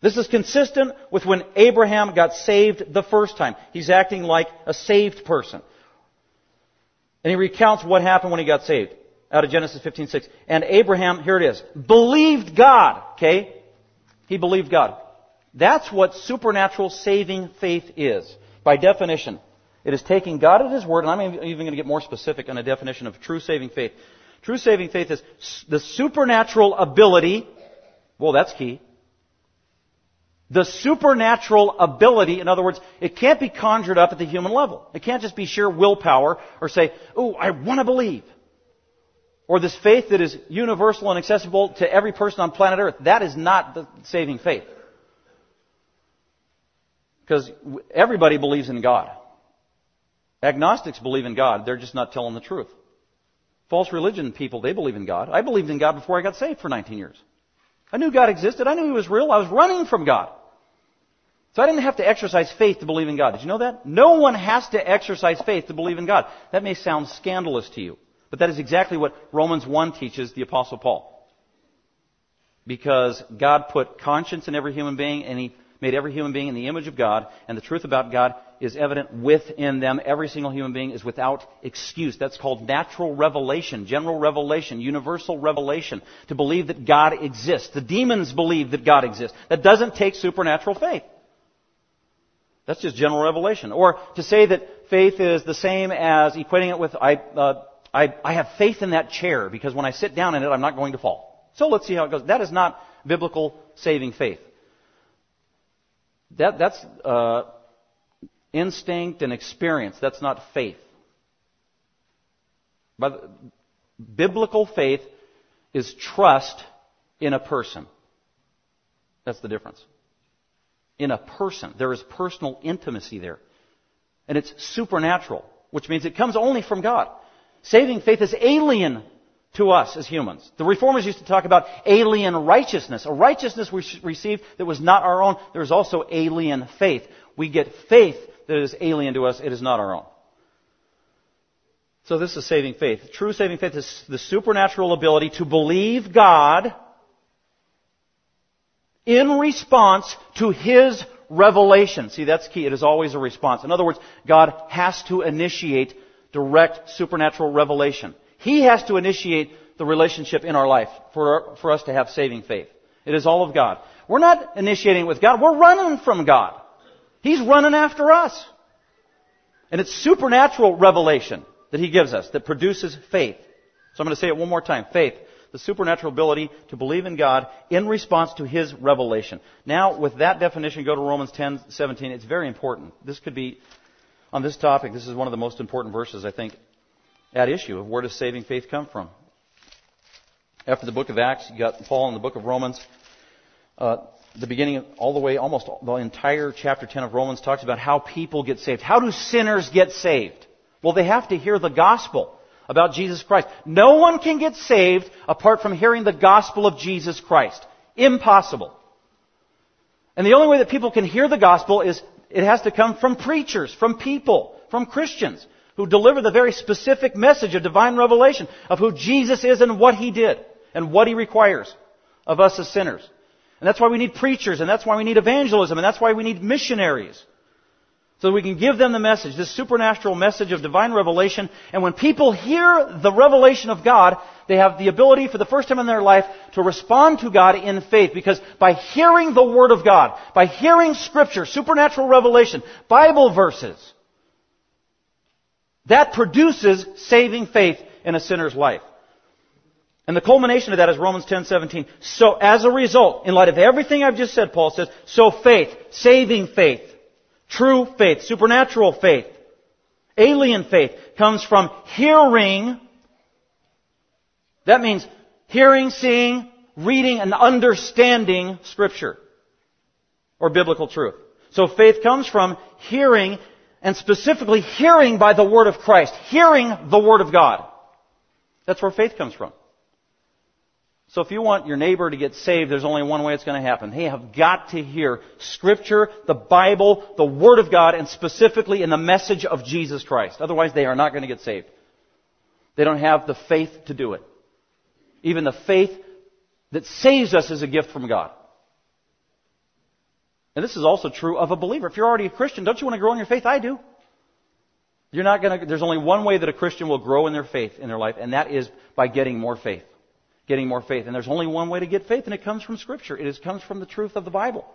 This is consistent with when Abraham got saved the first time. He's acting like a saved person. And he recounts what happened when he got saved out of Genesis 15:6. And Abraham, here it is, believed God, okay? He believed God. That's what supernatural saving faith is by definition. It is taking God at His word, and I'm even going to get more specific on a definition of true saving faith. True saving faith is the supernatural ability, well, that's key. The supernatural ability, in other words, it can't be conjured up at the human level. It can't just be sheer willpower or say, oh, I want to believe. Or this faith that is universal and accessible to every person on planet Earth. That is not the saving faith. Because everybody believes in God. Agnostics believe in God, they're just not telling the truth. False religion people, they believe in God. I believed in God before I got saved for 19 years. I knew God existed. I knew He was real. I was running from God. So I didn't have to exercise faith to believe in God. Did you know that? No one has to exercise faith to believe in God. That may sound scandalous to you, but that is exactly what Romans 1 teaches the Apostle Paul. Because God put conscience in every human being and He made every human being in the image of God, and the truth about God is evident within them. Every single human being is without excuse. That's called natural revelation, general revelation, universal revelation. To believe that God exists. The demons believe that God exists. That doesn't take supernatural faith. That's just general revelation. Or to say that faith is the same as equating it with, I, uh, I, I have faith in that chair because when I sit down in it, I'm not going to fall. So let's see how it goes. That is not biblical saving faith. That, that's uh, instinct and experience. That's not faith. But biblical faith is trust in a person. That's the difference. In a person. There is personal intimacy there. And it's supernatural, which means it comes only from God. Saving faith is alien to us as humans. The reformers used to talk about alien righteousness, a righteousness we received that was not our own. There's also alien faith. We get faith that is alien to us, it is not our own. So this is saving faith. True saving faith is the supernatural ability to believe God in response to His revelation. See, that's key. It is always a response. In other words, God has to initiate direct supernatural revelation. He has to initiate the relationship in our life for, for us to have saving faith. It is all of God. We're not initiating with God. We're running from God. He's running after us. And it's supernatural revelation that He gives us that produces faith. So I'm going to say it one more time. Faith. The supernatural ability to believe in God in response to His revelation. Now, with that definition, go to Romans 10, 17. It's very important. This could be, on this topic, this is one of the most important verses, I think, at issue of where does saving faith come from. After the book of Acts, you got Paul in the book of Romans. Uh, the beginning, all the way, almost the entire chapter 10 of Romans talks about how people get saved. How do sinners get saved? Well, they have to hear the gospel about Jesus Christ. No one can get saved apart from hearing the gospel of Jesus Christ. Impossible. And the only way that people can hear the gospel is it has to come from preachers, from people, from Christians who deliver the very specific message of divine revelation of who Jesus is and what He did and what He requires of us as sinners. And that's why we need preachers, and that's why we need evangelism, and that's why we need missionaries. So that we can give them the message, this supernatural message of divine revelation. And when people hear the revelation of God, they have the ability for the first time in their life to respond to God in faith. Because by hearing the Word of God, by hearing Scripture, supernatural revelation, Bible verses, that produces saving faith in a sinner's life. And the culmination of that is Romans 10:17. So as a result, in light of everything I've just said, Paul says, so faith, saving faith, true faith, supernatural faith, alien faith comes from hearing. That means hearing, seeing, reading, and understanding scripture or biblical truth. So faith comes from hearing and specifically hearing by the word of Christ, hearing the word of God. That's where faith comes from. So if you want your neighbor to get saved, there's only one way it's going to happen. They have got to hear Scripture, the Bible, the Word of God, and specifically in the message of Jesus Christ. Otherwise, they are not going to get saved. They don't have the faith to do it. Even the faith that saves us is a gift from God. And this is also true of a believer. If you're already a Christian, don't you want to grow in your faith? I do. You're not going to, there's only one way that a Christian will grow in their faith in their life, and that is by getting more faith getting more faith. And there's only one way to get faith, and it comes from Scripture. It is, comes from the truth of the Bible.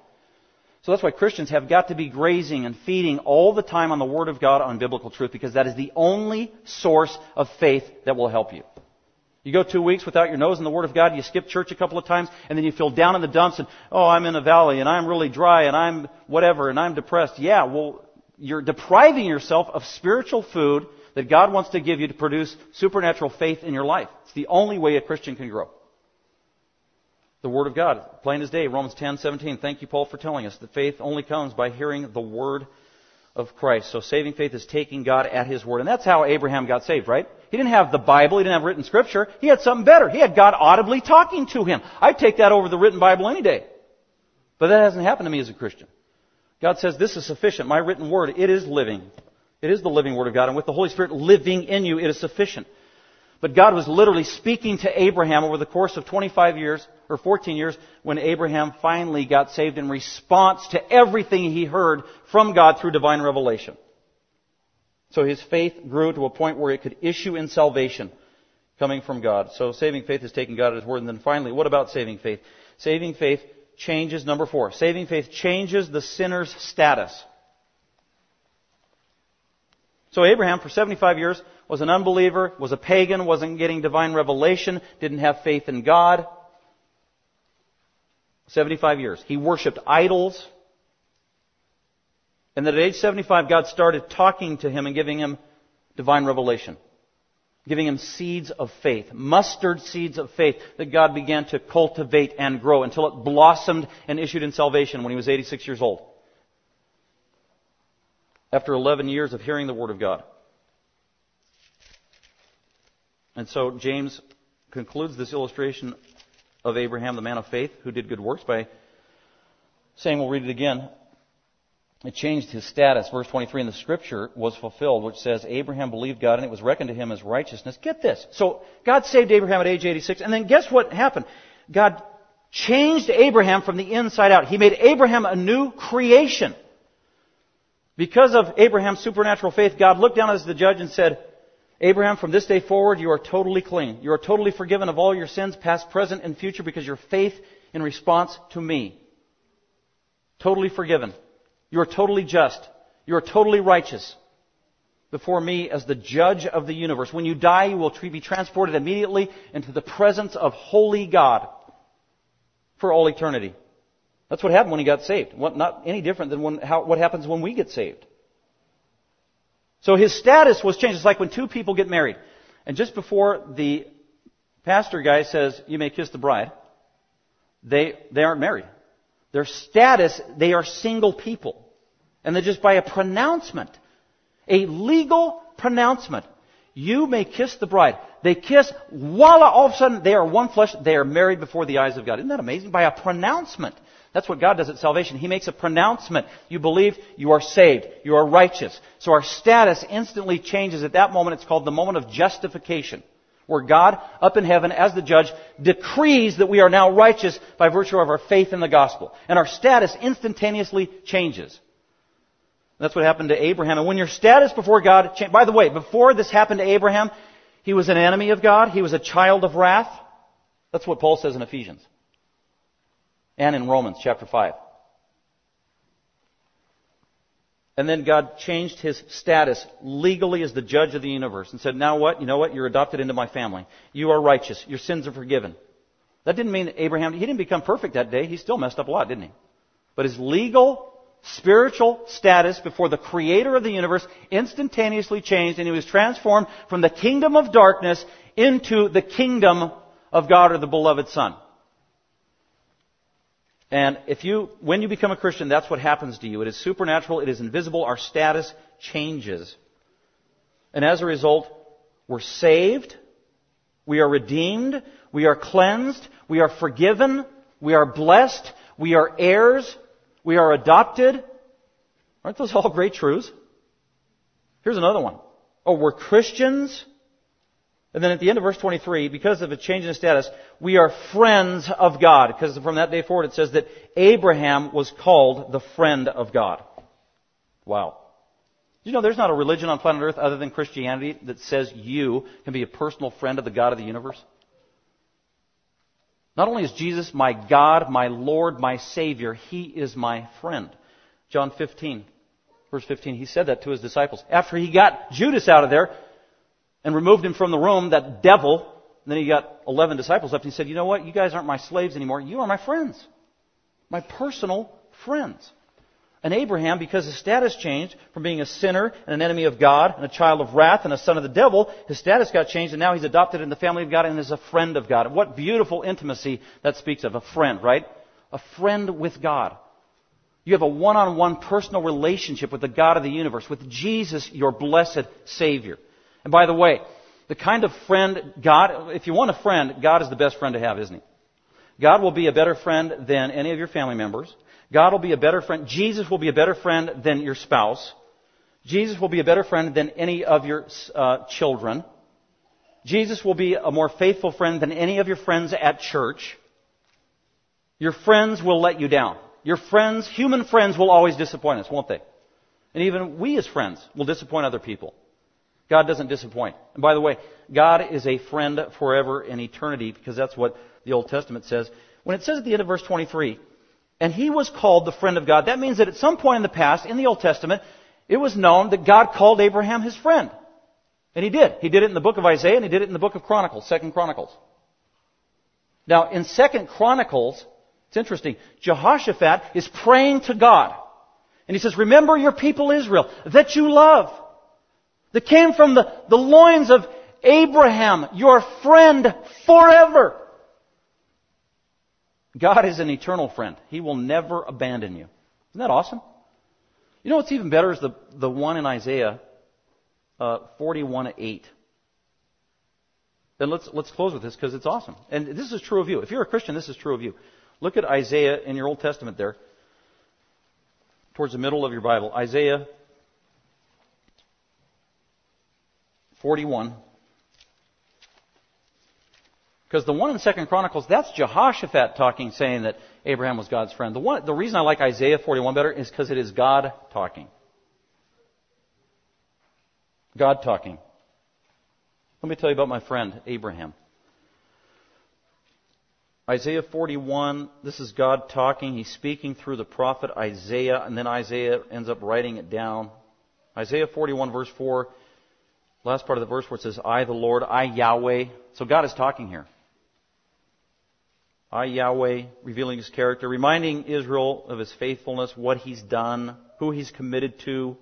So that's why Christians have got to be grazing and feeding all the time on the Word of God on biblical truth, because that is the only source of faith that will help you. You go two weeks without your nose in the Word of God, you skip church a couple of times, and then you feel down in the dumps and, oh, I'm in a valley, and I'm really dry, and I'm whatever, and I'm depressed. Yeah, well, you're depriving yourself of spiritual food that God wants to give you to produce supernatural faith in your life. It's the only way a Christian can grow. The Word of God, plain as day, Romans 10, 17. Thank you, Paul, for telling us that faith only comes by hearing the Word of Christ. So saving faith is taking God at His Word. And that's how Abraham got saved, right? He didn't have the Bible, he didn't have written Scripture. He had something better. He had God audibly talking to him. I'd take that over the written Bible any day. But that hasn't happened to me as a Christian. God says, this is sufficient. My written Word, it is living. It is the living Word of God, and with the Holy Spirit living in you, it is sufficient. But God was literally speaking to Abraham over the course of 25 years, or 14 years, when Abraham finally got saved in response to everything he heard from God through divine revelation. So his faith grew to a point where it could issue in salvation coming from God. So saving faith is taking God at his word. And then finally, what about saving faith? Saving faith changes, number four, saving faith changes the sinner's status. So Abraham, for 75 years, was an unbeliever, was a pagan, wasn't getting divine revelation, didn't have faith in God. 75 years. He worshipped idols. And then at age 75, God started talking to him and giving him divine revelation. Giving him seeds of faith, mustard seeds of faith that God began to cultivate and grow until it blossomed and issued in salvation when he was 86 years old. After 11 years of hearing the Word of God. And so James concludes this illustration of Abraham, the man of faith, who did good works, by saying, we'll read it again. It changed his status. Verse 23 in the scripture was fulfilled, which says, Abraham believed God and it was reckoned to him as righteousness. Get this. So, God saved Abraham at age 86, and then guess what happened? God changed Abraham from the inside out. He made Abraham a new creation. Because of Abraham's supernatural faith, God looked down as the judge and said, Abraham, from this day forward, you are totally clean. You are totally forgiven of all your sins, past, present, and future, because your faith in response to me. Totally forgiven. You are totally just. You are totally righteous before me as the judge of the universe. When you die, you will be transported immediately into the presence of holy God for all eternity. That's what happened when he got saved. Not any different than when, how, what happens when we get saved. So his status was changed. It's like when two people get married. And just before the pastor guy says, you may kiss the bride, they, they aren't married. Their status, they are single people. And they're just by a pronouncement, a legal pronouncement, you may kiss the bride. They kiss, voila, all of a sudden they are one flesh, they are married before the eyes of God. Isn't that amazing? By a pronouncement. That's what God does at salvation. He makes a pronouncement. You believe, you are saved. You are righteous. So our status instantly changes. At that moment, it's called the moment of justification. Where God, up in heaven, as the judge, decrees that we are now righteous by virtue of our faith in the gospel. And our status instantaneously changes. That's what happened to Abraham. And when your status before God, by the way, before this happened to Abraham, he was an enemy of God. He was a child of wrath. That's what Paul says in Ephesians and in Romans chapter 5. And then God changed his status legally as the judge of the universe and said, now what? You know what? You're adopted into my family. You are righteous. Your sins are forgiven. That didn't mean that Abraham, he didn't become perfect that day. He still messed up a lot, didn't he? But his legal, spiritual status before the creator of the universe instantaneously changed and he was transformed from the kingdom of darkness into the kingdom of God or the beloved son. And if you, when you become a Christian, that's what happens to you. It is supernatural, it is invisible, our status changes. And as a result, we're saved, we are redeemed, we are cleansed, we are forgiven, we are blessed, we are heirs, we are adopted. Aren't those all great truths? Here's another one. Oh, we're Christians? And then at the end of verse 23, because of a change in status, we are friends of God. Because from that day forward it says that Abraham was called the friend of God. Wow. You know there's not a religion on planet Earth other than Christianity that says you can be a personal friend of the God of the universe? Not only is Jesus my God, my Lord, my Savior, He is my friend. John 15, verse 15, He said that to His disciples. After He got Judas out of there, and removed him from the room, that devil. And then he got 11 disciples left and he said, You know what? You guys aren't my slaves anymore. You are my friends. My personal friends. And Abraham, because his status changed from being a sinner and an enemy of God and a child of wrath and a son of the devil, his status got changed and now he's adopted in the family of God and is a friend of God. What beautiful intimacy that speaks of. A friend, right? A friend with God. You have a one-on-one personal relationship with the God of the universe, with Jesus, your blessed Savior. And by the way, the kind of friend God, if you want a friend, God is the best friend to have, isn't He? God will be a better friend than any of your family members. God will be a better friend. Jesus will be a better friend than your spouse. Jesus will be a better friend than any of your uh, children. Jesus will be a more faithful friend than any of your friends at church. Your friends will let you down. Your friends, human friends, will always disappoint us, won't they? And even we as friends will disappoint other people. God doesn't disappoint. And by the way, God is a friend forever in eternity because that's what the Old Testament says. When it says at the end of verse 23, and he was called the friend of God, that means that at some point in the past, in the Old Testament, it was known that God called Abraham his friend. And he did. He did it in the book of Isaiah and he did it in the book of Chronicles, Second Chronicles. Now, in Second Chronicles, it's interesting. Jehoshaphat is praying to God. And he says, remember your people Israel that you love. That came from the, the loins of Abraham, your friend forever. God is an eternal friend. He will never abandon you. Isn't that awesome? You know what's even better is the, the one in Isaiah uh, 41 8. Then let's, let's close with this because it's awesome. And this is true of you. If you're a Christian, this is true of you. Look at Isaiah in your Old Testament there, towards the middle of your Bible. Isaiah 41. Because the one in Second Chronicles, that's Jehoshaphat talking, saying that Abraham was God's friend. The, one, the reason I like Isaiah 41 better is because it is God talking. God talking. Let me tell you about my friend, Abraham. Isaiah 41, this is God talking. He's speaking through the prophet Isaiah, and then Isaiah ends up writing it down. Isaiah 41, verse 4, last part of the verse where it says, I, the Lord, I, Yahweh. So God is talking here. I, Yahweh, revealing his character, reminding Israel of his faithfulness, what he's done, who he's committed to,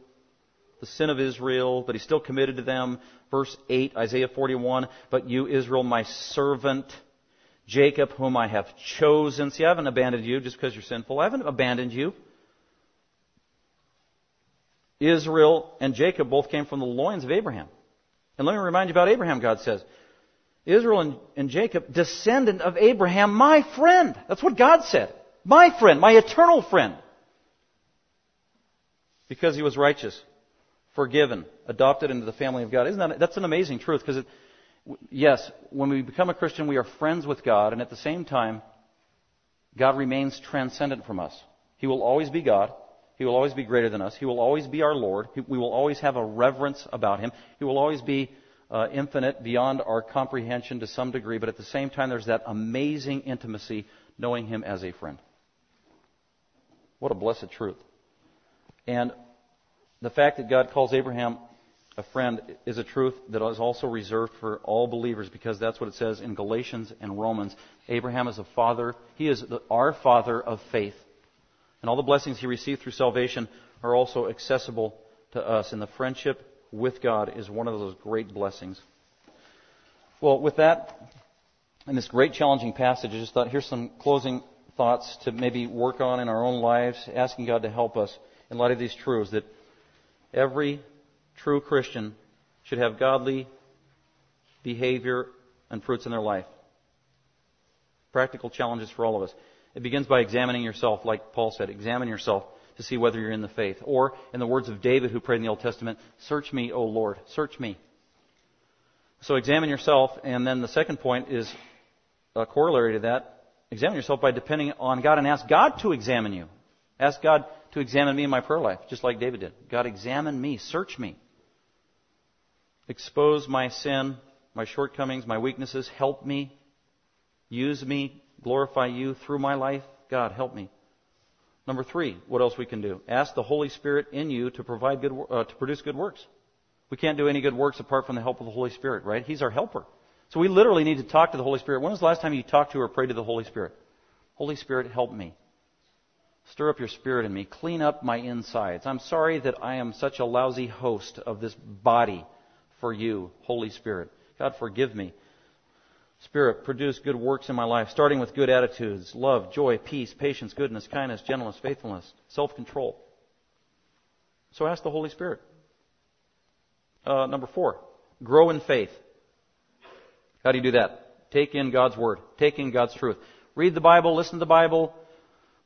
the sin of Israel, but he's still committed to them. Verse 8, Isaiah 41, but you, Israel, my servant, Jacob, whom I have chosen. See, I haven't abandoned you just because you're sinful. I haven't abandoned you. Israel and Jacob both came from the loins of Abraham. And let me remind you about Abraham, God says. Israel and, and Jacob, descendant of Abraham, my friend. That's what God said. My friend, my eternal friend. Because he was righteous, forgiven, adopted into the family of God. Isn't that, that's an amazing truth because it, yes, when we become a Christian, we are friends with God, and at the same time, God remains transcendent from us. He will always be God. He will always be greater than us. He will always be our Lord. We will always have a reverence about Him. He will always be uh, infinite, beyond our comprehension to some degree, but at the same time, there's that amazing intimacy knowing Him as a friend. What a blessed truth. And the fact that God calls Abraham a friend is a truth that is also reserved for all believers because that's what it says in Galatians and Romans. Abraham is a father. He is the, our father of faith. And all the blessings he received through salvation are also accessible to us. And the friendship with God is one of those great blessings. Well, with that, in this great challenging passage, I just thought here's some closing thoughts to maybe work on in our own lives, asking God to help us in light of these truths that every true Christian should have godly behavior and fruits in their life. Practical challenges for all of us. It begins by examining yourself, like Paul said. Examine yourself to see whether you're in the faith. Or, in the words of David, who prayed in the Old Testament, search me, O Lord, search me. So examine yourself, and then the second point is a corollary to that. Examine yourself by depending on God and ask God to examine you. Ask God to examine me in my prayer life, just like David did. God, examine me, search me. Expose my sin, my shortcomings, my weaknesses. Help me. Use me. Glorify you through my life. God, help me. Number three, what else we can do? Ask the Holy Spirit in you to provide good, uh, to produce good works. We can't do any good works apart from the help of the Holy Spirit, right? He's our helper. So we literally need to talk to the Holy Spirit. When was the last time you talked to or prayed to the Holy Spirit? Holy Spirit, help me. Stir up your spirit in me. Clean up my insides. I'm sorry that I am such a lousy host of this body for you, Holy Spirit. God, forgive me. Spirit, produce good works in my life, starting with good attitudes, love, joy, peace, patience, goodness, kindness, gentleness, faithfulness, self-control. So ask the Holy Spirit. Uh, number four, grow in faith. How do you do that? Take in God's Word. Take in God's truth. Read the Bible, listen to the Bible,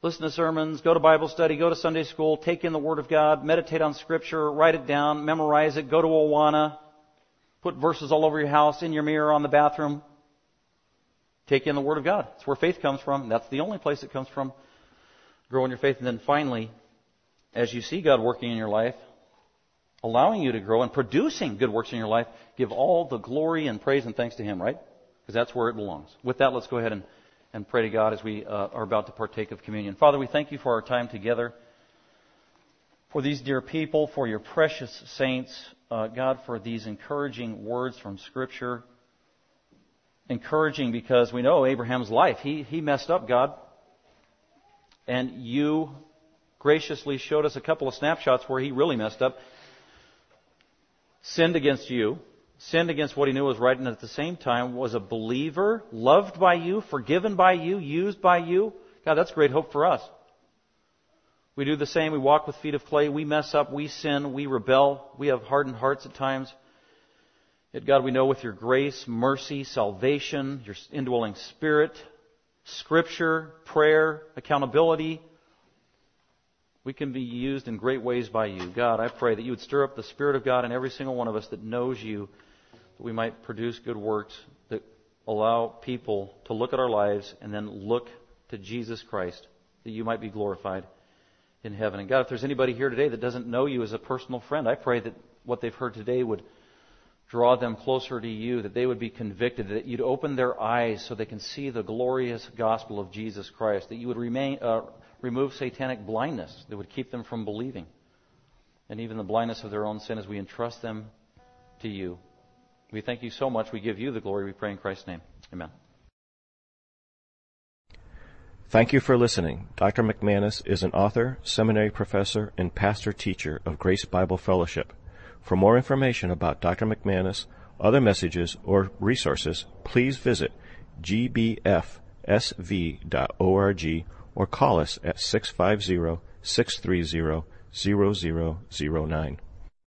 listen to sermons, go to Bible study, go to Sunday school, take in the Word of God, meditate on Scripture, write it down, memorize it, go to Awana, put verses all over your house, in your mirror, on the bathroom. Take in the Word of God. That's where faith comes from. That's the only place it comes from. Grow in your faith. And then finally, as you see God working in your life, allowing you to grow and producing good works in your life, give all the glory and praise and thanks to Him, right? Because that's where it belongs. With that, let's go ahead and, and pray to God as we uh, are about to partake of communion. Father, we thank you for our time together, for these dear people, for your precious saints, uh, God, for these encouraging words from Scripture encouraging because we know Abraham's life. He, he messed up, God. And you graciously showed us a couple of snapshots where he really messed up. Sinned against you, sinned against what he knew was right, and at the same time was a believer, loved by you, forgiven by you, used by you. God, that's great hope for us. We do the same. We walk with feet of clay. We mess up. We sin. We rebel. We have hardened hearts at times. Yet, God, we know with your grace, mercy, salvation, your indwelling spirit, scripture, prayer, accountability, we can be used in great ways by you. God, I pray that you would stir up the Spirit of God in every single one of us that knows you, that we might produce good works that allow people to look at our lives and then look to Jesus Christ, that you might be glorified in heaven. And God, if there's anybody here today that doesn't know you as a personal friend, I pray that what they've heard today would draw them closer to you, that they would be convicted, that you'd open their eyes so they can see the glorious gospel of Jesus Christ, that you would remain, uh, remove satanic blindness that would keep them from believing, and even the blindness of their own sin as we entrust them to you. We thank you so much. We give you the glory. We pray in Christ's name. Amen. Thank you for listening. Dr. McManus is an author, seminary professor, and pastor teacher of Grace Bible Fellowship. For more information about Dr. McManus, other messages, or resources, please visit gbfsv.org or call us at 650 630 0009.